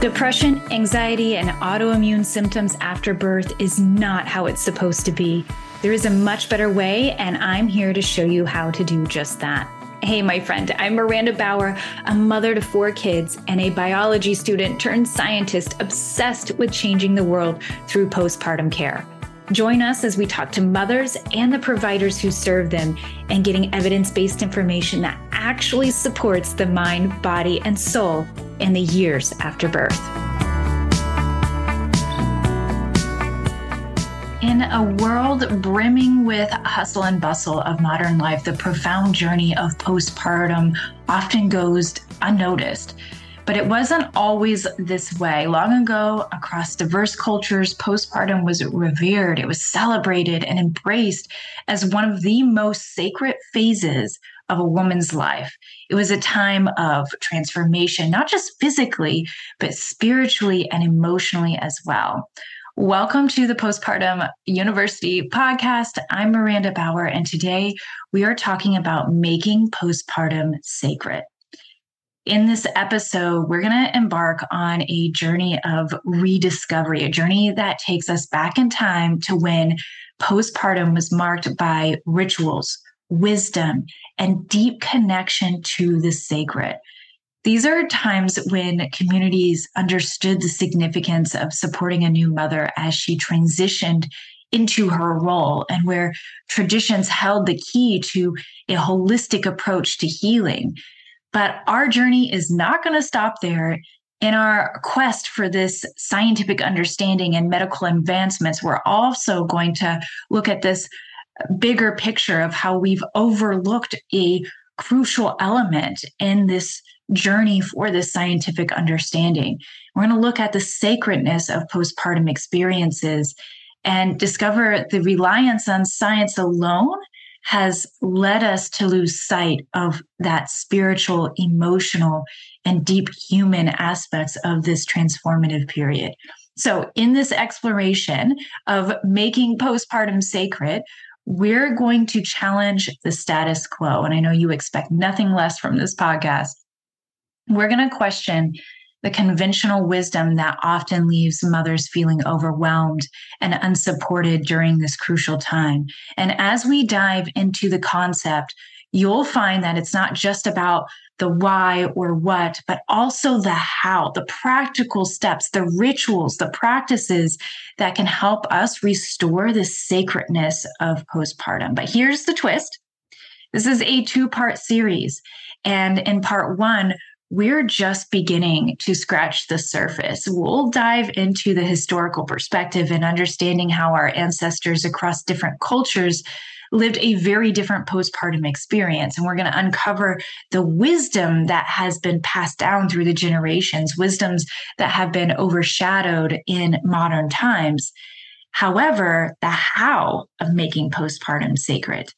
Depression, anxiety, and autoimmune symptoms after birth is not how it's supposed to be. There is a much better way, and I'm here to show you how to do just that. Hey, my friend, I'm Miranda Bauer, a mother to four kids and a biology student turned scientist obsessed with changing the world through postpartum care. Join us as we talk to mothers and the providers who serve them and getting evidence based information that actually supports the mind, body, and soul in the years after birth. In a world brimming with hustle and bustle of modern life, the profound journey of postpartum often goes unnoticed. But it wasn't always this way. Long ago, across diverse cultures, postpartum was revered, it was celebrated and embraced as one of the most sacred phases of a woman's life. It was a time of transformation, not just physically, but spiritually and emotionally as well. Welcome to the Postpartum University podcast. I'm Miranda Bauer, and today we are talking about making postpartum sacred. In this episode, we're going to embark on a journey of rediscovery, a journey that takes us back in time to when postpartum was marked by rituals, wisdom, and deep connection to the sacred. These are times when communities understood the significance of supporting a new mother as she transitioned into her role and where traditions held the key to a holistic approach to healing. But our journey is not going to stop there. In our quest for this scientific understanding and medical advancements, we're also going to look at this bigger picture of how we've overlooked a crucial element in this journey for this scientific understanding. We're going to look at the sacredness of postpartum experiences and discover the reliance on science alone has led us to lose sight of that spiritual, emotional, and deep human aspects of this transformative period. So, in this exploration of making postpartum sacred, we're going to challenge the status quo. And I know you expect nothing less from this podcast. We're going to question the conventional wisdom that often leaves mothers feeling overwhelmed and unsupported during this crucial time. And as we dive into the concept, you'll find that it's not just about the why or what, but also the how, the practical steps, the rituals, the practices that can help us restore the sacredness of postpartum. But here's the twist this is a two part series. And in part one, we're just beginning to scratch the surface. We'll dive into the historical perspective and understanding how our ancestors across different cultures lived a very different postpartum experience. And we're going to uncover the wisdom that has been passed down through the generations, wisdoms that have been overshadowed in modern times. However, the how of making postpartum sacred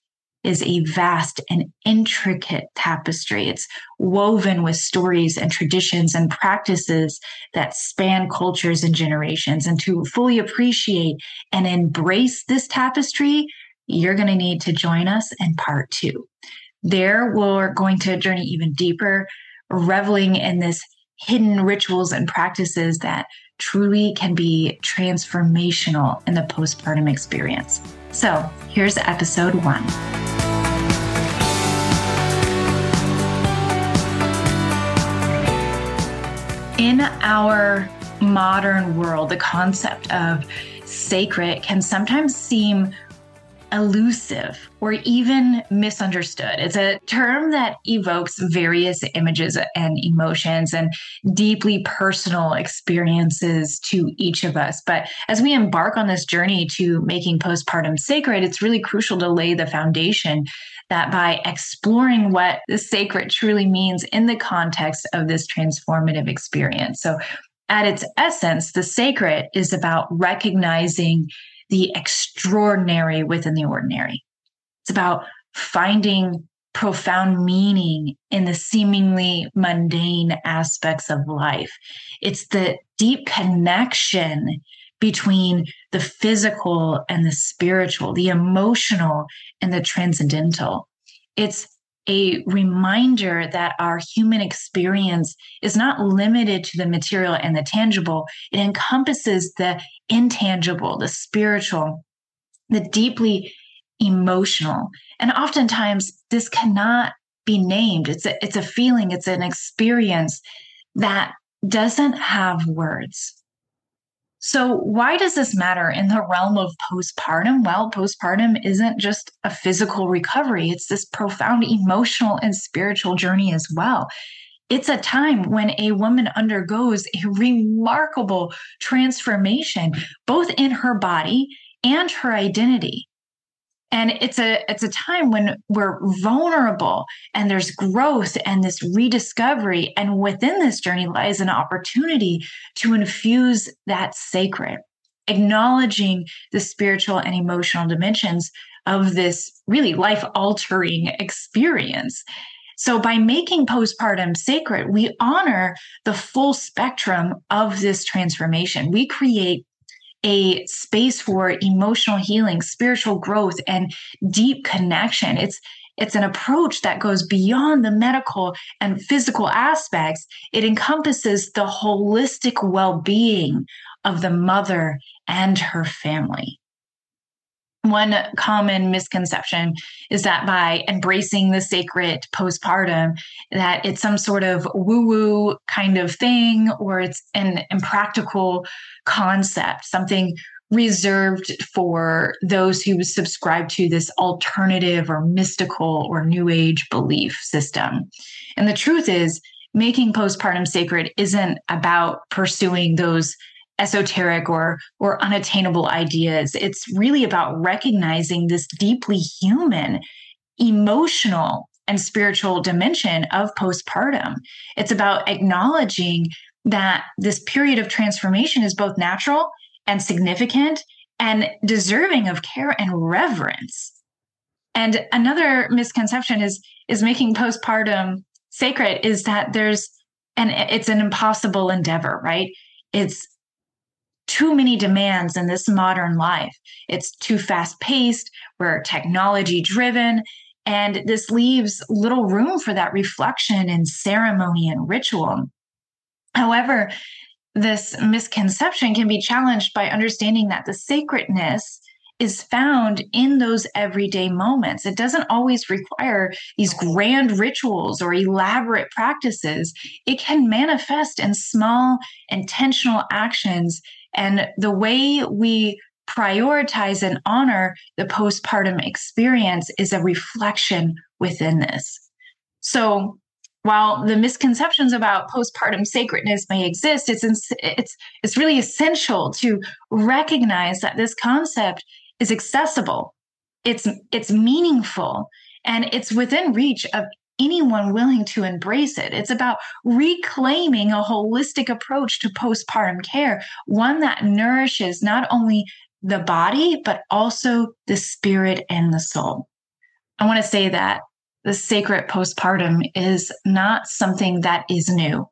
is a vast and intricate tapestry. It's woven with stories and traditions and practices that span cultures and generations. And to fully appreciate and embrace this tapestry, you're going to need to join us in part two. There, we're going to journey even deeper, reveling in this hidden rituals and practices that truly can be transformational in the postpartum experience. So, here's episode one. In our modern world, the concept of sacred can sometimes seem elusive or even misunderstood. It's a term that evokes various images and emotions and deeply personal experiences to each of us. But as we embark on this journey to making postpartum sacred, it's really crucial to lay the foundation that by exploring what the sacred truly means in the context of this transformative experience. So, at its essence, the sacred is about recognizing the extraordinary within the ordinary. It's about finding profound meaning in the seemingly mundane aspects of life. It's the deep connection between the physical and the spiritual, the emotional and the transcendental. It's a reminder that our human experience is not limited to the material and the tangible. It encompasses the intangible, the spiritual, the deeply emotional. And oftentimes, this cannot be named. It's a, it's a feeling, it's an experience that doesn't have words. So, why does this matter in the realm of postpartum? Well, postpartum isn't just a physical recovery, it's this profound emotional and spiritual journey as well. It's a time when a woman undergoes a remarkable transformation, both in her body and her identity and it's a it's a time when we're vulnerable and there's growth and this rediscovery and within this journey lies an opportunity to infuse that sacred acknowledging the spiritual and emotional dimensions of this really life altering experience so, by making postpartum sacred, we honor the full spectrum of this transformation. We create a space for emotional healing, spiritual growth, and deep connection. It's it's an approach that goes beyond the medical and physical aspects. It encompasses the holistic well being of the mother and her family one common misconception is that by embracing the sacred postpartum that it's some sort of woo woo kind of thing or it's an impractical concept something reserved for those who subscribe to this alternative or mystical or new age belief system. And the truth is making postpartum sacred isn't about pursuing those esoteric or or unattainable ideas. It's really about recognizing this deeply human emotional and spiritual dimension of postpartum. It's about acknowledging that this period of transformation is both natural and significant and deserving of care and reverence. And another misconception is is making postpartum sacred is that there's and it's an impossible endeavor right? It's too many demands in this modern life. It's too fast paced, we're technology driven, and this leaves little room for that reflection and ceremony and ritual. However, this misconception can be challenged by understanding that the sacredness is found in those everyday moments. It doesn't always require these grand rituals or elaborate practices. It can manifest in small, intentional actions and the way we prioritize and honor the postpartum experience is a reflection within this. So, while the misconceptions about postpartum sacredness may exist, it's it's it's really essential to recognize that this concept is accessible, it's it's meaningful, and it's within reach of anyone willing to embrace it. It's about reclaiming a holistic approach to postpartum care, one that nourishes not only the body, but also the spirit and the soul. I want to say that the sacred postpartum is not something that is new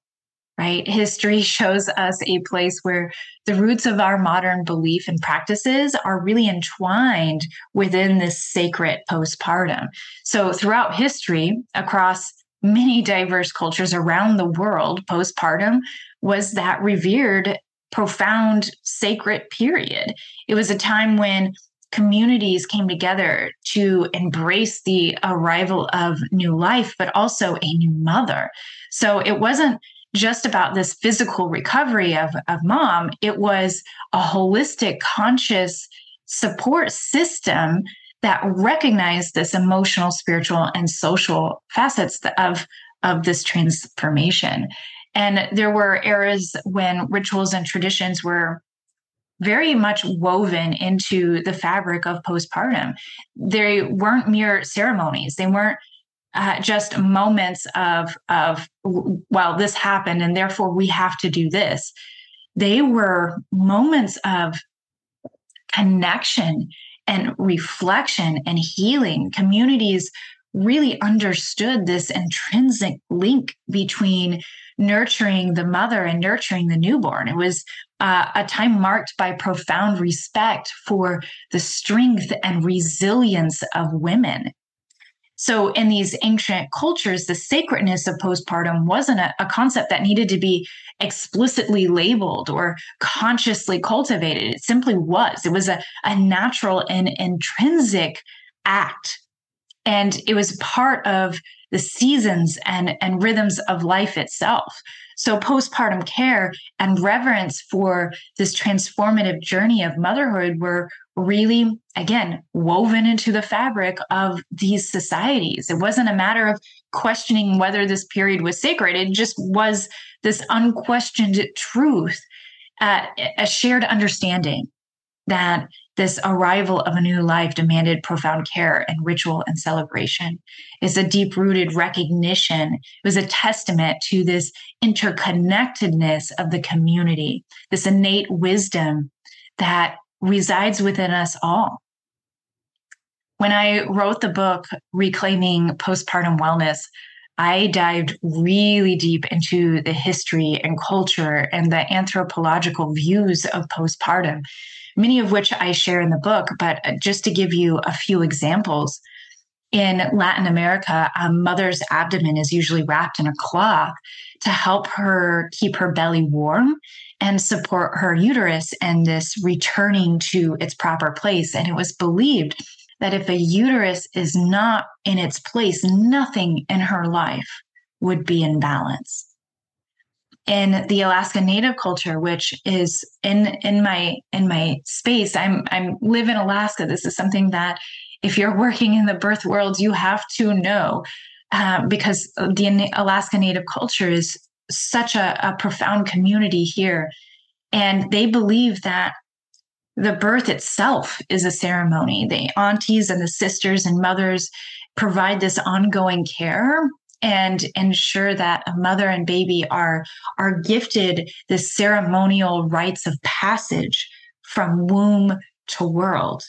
right? History shows us a place where the roots of our modern belief and practices are really entwined within this sacred postpartum. So, throughout history, across many diverse cultures around the world, postpartum was that revered, profound, sacred period. It was a time when communities came together to embrace the arrival of new life, but also a new mother. So it wasn't just about this physical recovery of, of mom, it was a holistic, conscious support system that recognized this emotional, spiritual, and social facets of, of this transformation. And there were eras when rituals and traditions were very much woven into the fabric of postpartum. They weren't mere ceremonies, they weren't uh, just moments of of well this happened and therefore we have to do this. They were moments of connection and reflection and healing. Communities really understood this intrinsic link between nurturing the mother and nurturing the newborn. It was uh, a time marked by profound respect for the strength and resilience of women So, in these ancient cultures, the sacredness of postpartum wasn't a, a, concept that needed to be explicitly labeled or consciously cultivated. It simply was. It was a, a natural and intrinsic act. And it was part of the seasons and, and rhythms of life itself. So, postpartum care and reverence for this transformative journey of motherhood were really, again, woven into the fabric of these societies. It wasn't a matter of questioning whether this period was sacred, it just was this unquestioned truth, uh, a shared understanding that this arrival of a new life demanded profound care and ritual and celebration. It's a deep rooted recognition. It was a testament to this interconnectedness of the community, this innate wisdom that resides within us all. When I wrote the book, Reclaiming Postpartum Wellness, I dived really deep into the history and culture and the anthropological views of postpartum, many of which I share in the book. But uh, just to give you a few examples, in Latin America, a mother's abdomen is usually wrapped in a cloth to help her keep her belly warm and support her uterus and this returning to its proper place. And it was believed that if a uterus is not in its place, nothing in her life would be in balance. In the Alaska Native culture, which is in in my in my space, I'm I'm live in Alaska. This is something that if you're working in the birth world, you have to know uh, because the Alaska Native culture is such a, a profound community here. And they believe that the birth itself is a ceremony. The aunties and the sisters and mothers provide this ongoing care and ensure that a mother and baby are are gifted the ceremonial rites of passage from womb to world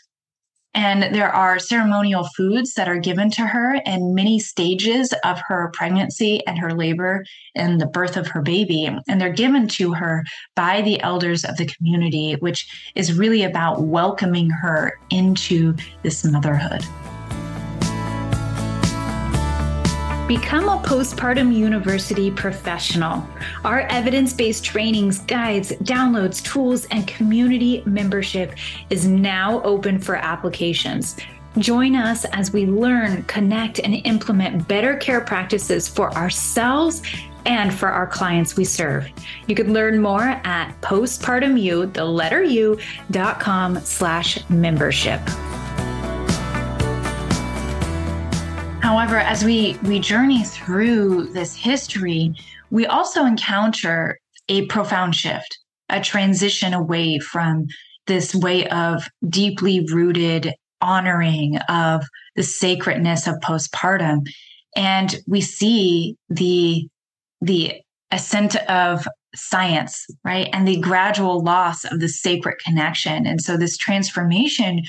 and there are ceremonial foods that are given to her in many stages of her pregnancy and her labor and the birth of her baby. And they're given to her by the elders of the community, which is really about welcoming her into this motherhood. Become a postpartum university professional. Our evidence based trainings, guides, downloads, tools, and community membership is now open for applications. Join us as we learn, connect, and implement better care practices for ourselves and for our clients we serve. You can learn more at postpartumu, the letter U, dot com slash membership. However, as we we journey through this history, we also encounter a profound shift, a transition away from this way of deeply rooted honoring of the sacredness of postpartum. And we see the the ascent of science right? And the gradual loss of the sacred connection. And so this transformation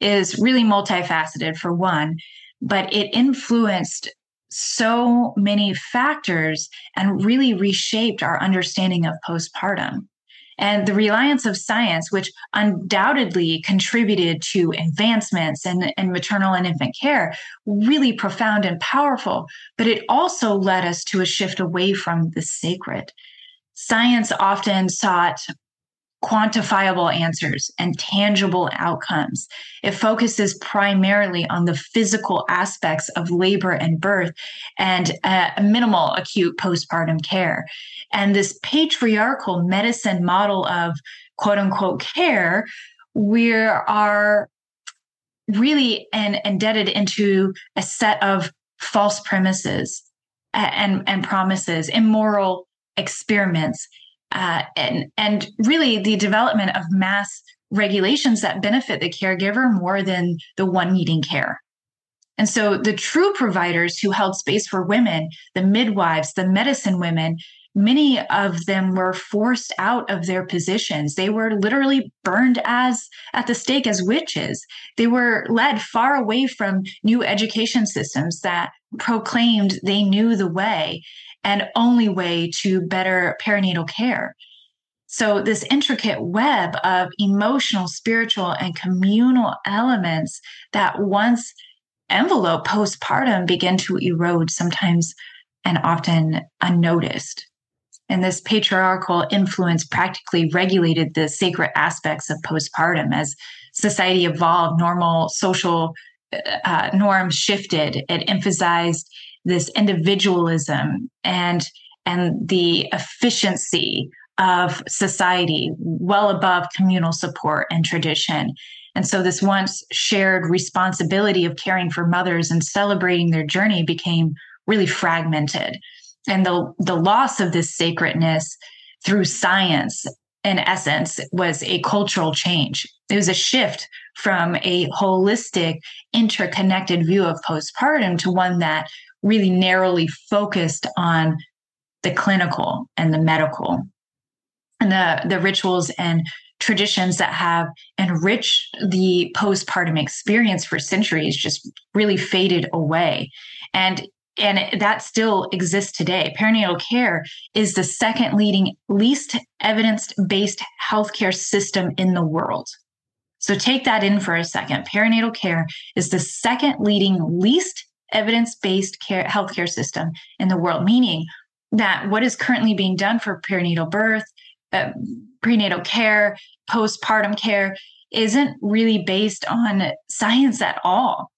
is really multifaceted for one but it influenced so many factors and really reshaped our understanding of postpartum. And the reliance of science, which undoubtedly contributed to advancements in, in maternal and infant care, really profound and powerful, but it also led us to a shift away from the sacred. Science often sought quantifiable answers and tangible outcomes. It focuses primarily on the physical aspects of labor and birth and uh, minimal acute postpartum care. And this patriarchal medicine model of quote unquote care, we are really and indebted into a set of false premises and, and promises, immoral experiments uh, and and really the development of mass regulations that benefit the caregiver more than the one needing care. And so the true providers who held space for women, the midwives, the medicine women, many of them were forced out of their positions. They were literally burned as at the stake as witches. They were led far away from new education systems that proclaimed they knew the way and only way to better perinatal care. So, this intricate web of emotional, spiritual, and communal elements that once envelope postpartum begin to erode, sometimes and often unnoticed. And this patriarchal influence practically regulated the sacred aspects of postpartum as society evolved, normal social uh, norms shifted. It emphasized this individualism and and the efficiency of society well above communal support and tradition. And so, this once shared responsibility of caring for mothers and celebrating their journey became really fragmented. And the, the loss of this sacredness through science, in essence, was a cultural change. It was a shift from a holistic, interconnected view of postpartum to one that really narrowly focused on the clinical and the medical and the, the rituals and traditions that have enriched the postpartum experience for centuries just really faded away. And and that still exists today. Perinatal care is the second leading, least evidence based healthcare system in the world. So take that in for a second. Perinatal care is the second leading, least evidence based care healthcare system in the world, meaning that what is currently being done for perinatal birth, uh, prenatal care, postpartum care isn't really based on science at all.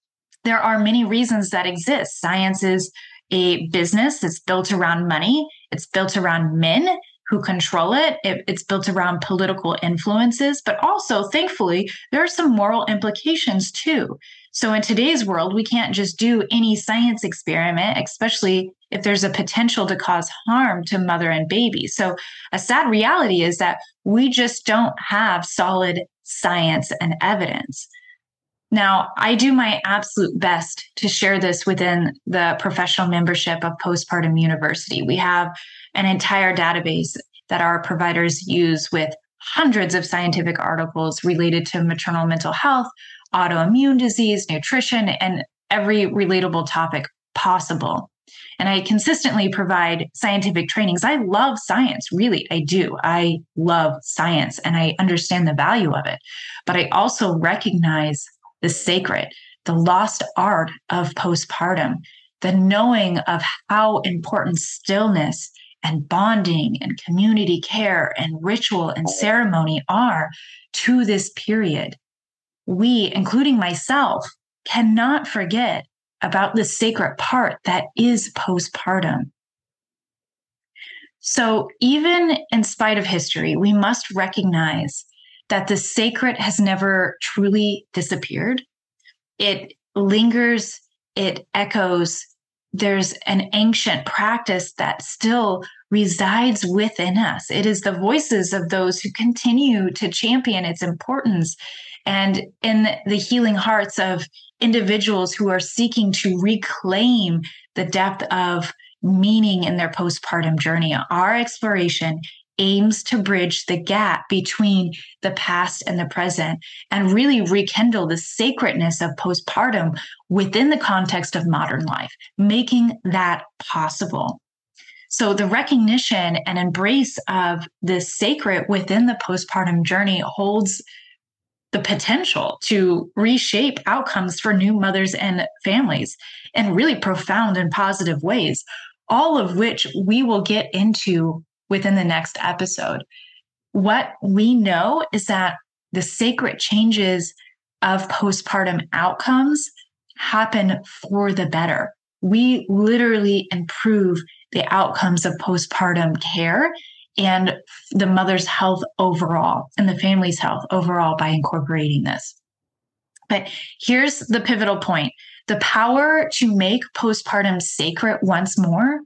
There are many reasons that exist. Science is a business that's built around money, it's built around men who control it. it. It's built around political influences, but also, thankfully, there are some moral implications too. So, in today's world, we can't just do any science experiment, especially if there's a potential to cause harm to mother and baby. So, a sad reality is that we just don't have solid science and evidence. Now, I do my absolute best to share this within the professional membership of Postpartum University. We have an entire database that our providers use with hundreds of scientific articles related to maternal mental health, autoimmune disease, nutrition, and every relatable topic possible. And I consistently provide scientific trainings. I love science, really, I do. I love science and I understand the value of it. But I also recognize the sacred, the lost art of postpartum, the knowing of how important stillness and bonding and community care and ritual and ceremony are to this period. We, including myself, cannot forget about the sacred part that is postpartum. So, even in spite of history, we must recognize that the sacred has never truly disappeared. It lingers, it echoes. There's an ancient practice that still resides within us. It is the voices of those who continue to champion its importance and in the healing hearts of individuals who are seeking to reclaim the depth of meaning in their postpartum journey. Our exploration aims to bridge the gap between the past and the present and really rekindle the sacredness of postpartum within the context of modern life, making that possible. So, the recognition and embrace of the sacred within the postpartum journey holds the potential to reshape outcomes for new mothers and families in really profound and positive ways, all of which we will get into within the next episode. What we know is that the sacred changes of postpartum outcomes happen for the better. We literally improve the outcomes of postpartum care and the mother's health overall and the family's health overall by incorporating this. But here's the pivotal point the power to make postpartum sacred once more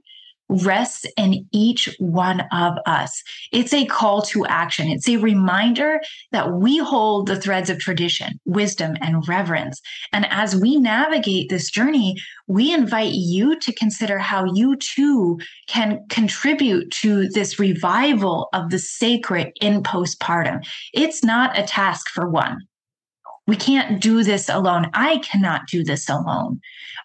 rests in each one of us. It's a call to action. It's a reminder that we hold the threads of tradition, wisdom, and reverence. And as we navigate this journey, we invite you to consider how you too can contribute to this revival of the sacred in postpartum. It's not a task for one. We can't do this alone. I cannot do this alone.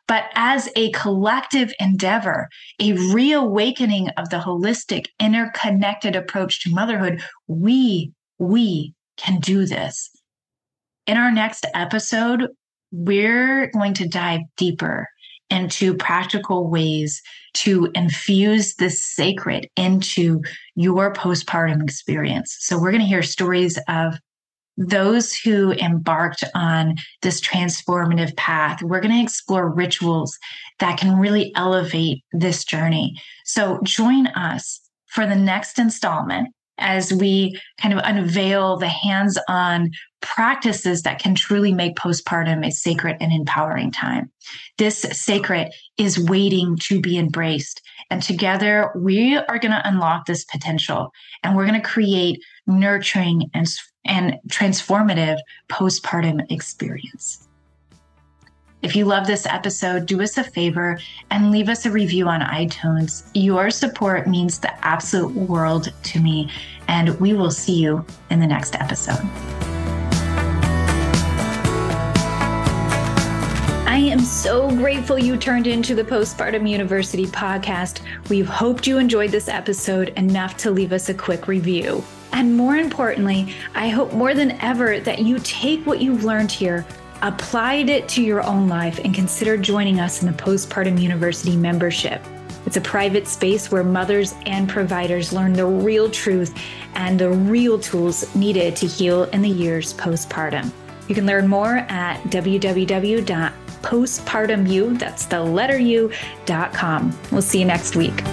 But as a collective endeavor, a reawakening of the holistic, interconnected approach to motherhood, we, we can do this. In our next episode, we're going to dive deeper into practical ways to infuse the sacred into your postpartum experience. So, we're going to hear stories of those who embarked on this transformative path. We're going to explore rituals that can really elevate this journey. So, join us for the next installment as we kind of unveil the hands on practices that can truly make postpartum a sacred and empowering time. This sacred is waiting to be embraced. And together we are going to unlock this potential and we're going to create nurturing and, and transformative postpartum experience. If you love this episode, do us a favor and leave us a review on iTunes. Your support means the absolute world to me, and we will see you in the next episode. I am so grateful you turned into the Postpartum University podcast. We've hoped you enjoyed this episode enough to leave us a quick review. And more importantly, I hope more than ever that you take what you've learned here applied it to your own life, and consider joining us in the Postpartum University membership. It's a private space where mothers and providers learn the real truth and the real tools needed to heal in the years postpartum. You can learn more at www.postpartumu, that's the letter U, dot com. We'll see you next week.